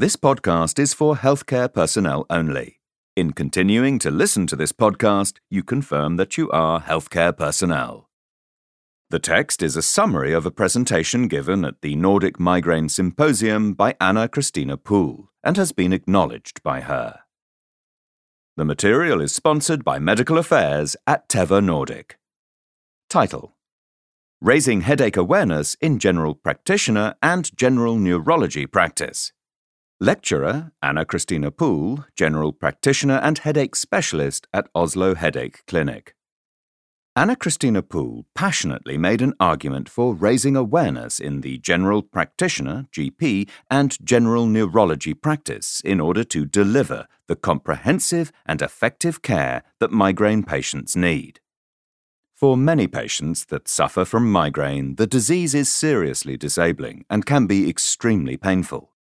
This podcast is for healthcare personnel only. In continuing to listen to this podcast, you confirm that you are healthcare personnel. The text is a summary of a presentation given at the Nordic Migraine Symposium by Anna Christina Poole and has been acknowledged by her. The material is sponsored by Medical Affairs at Teva Nordic. Title Raising Headache Awareness in General Practitioner and General Neurology Practice. Lecturer Anna Christina Poole, General Practitioner and Headache Specialist at Oslo Headache Clinic. Anna Christina Poole passionately made an argument for raising awareness in the general practitioner, GP, and general neurology practice in order to deliver the comprehensive and effective care that migraine patients need. For many patients that suffer from migraine, the disease is seriously disabling and can be extremely painful.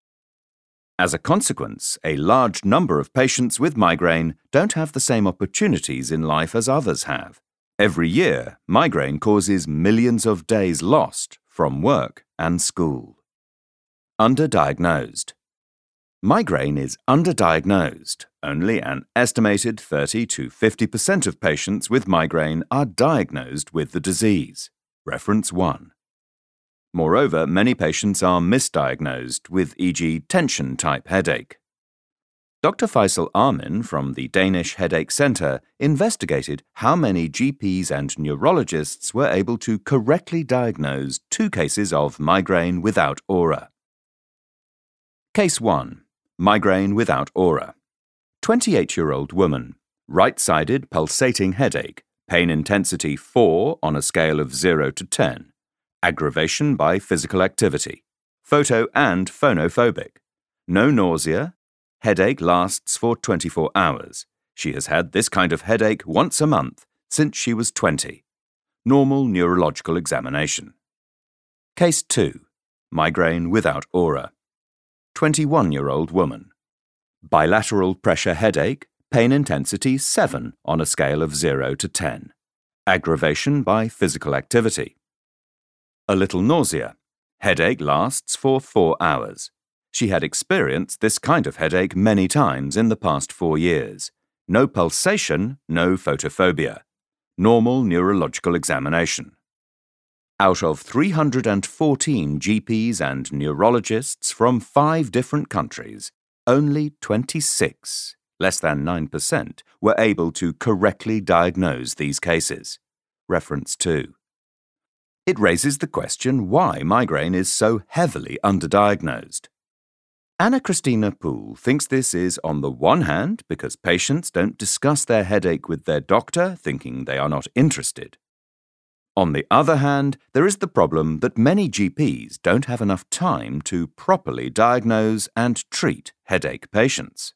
As a consequence, a large number of patients with migraine don't have the same opportunities in life as others have. Every year, migraine causes millions of days lost from work and school. Underdiagnosed. Migraine is underdiagnosed. Only an estimated 30 to 50% of patients with migraine are diagnosed with the disease. Reference 1. Moreover, many patients are misdiagnosed with e.g. tension type headache. Dr. Faisal Amin from the Danish Headache Centre investigated how many GPs and neurologists were able to correctly diagnose two cases of migraine without aura. Case 1 Migraine without aura. 28 year old woman, right sided pulsating headache, pain intensity 4 on a scale of 0 to 10 aggravation by physical activity, photo and phonophobic, no nausea, headache lasts for 24 hours. She has had this kind of headache once a month since she was 20. Normal neurological examination. Case 2 Migraine without aura. 21 year old woman. Bilateral pressure headache, pain intensity 7 on a scale of 0 to 10. Aggravation by physical activity a little nausea. Headache lasts for four hours. She had experienced this kind of headache many times in the past four years. No pulsation, no photophobia. Normal neurological examination. Out of 314 GPs and neurologists from five different countries, only 26, less than 9%, were able to correctly diagnose these cases. Reference 2. It raises the question why migraine is so heavily underdiagnosed. Anna Christina Poole thinks this is, on the one hand, because patients don't discuss their headache with their doctor, thinking they are not interested. On the other hand, there is the problem that many GPs don't have enough time to properly diagnose and treat headache patients.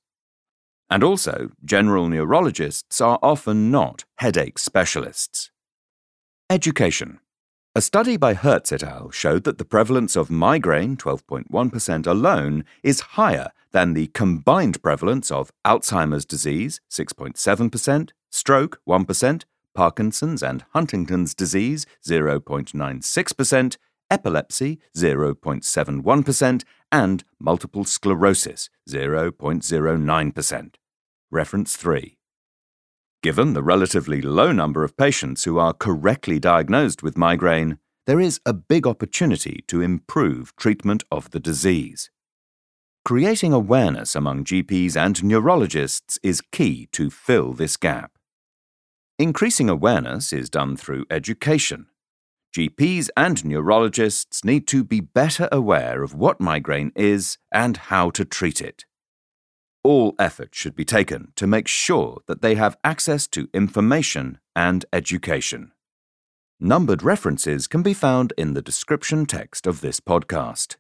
And also, general neurologists are often not headache specialists. Education. A study by Hertz et al. showed that the prevalence of migraine, 12.1% alone, is higher than the combined prevalence of Alzheimer's disease, 6.7%, stroke, 1%, Parkinson's and Huntington's disease, 0.96%, epilepsy, 0.71%, and multiple sclerosis, 0.09%. Reference 3. Given the relatively low number of patients who are correctly diagnosed with migraine, there is a big opportunity to improve treatment of the disease. Creating awareness among GPs and neurologists is key to fill this gap. Increasing awareness is done through education. GPs and neurologists need to be better aware of what migraine is and how to treat it all effort should be taken to make sure that they have access to information and education. Numbered references can be found in the description text of this podcast.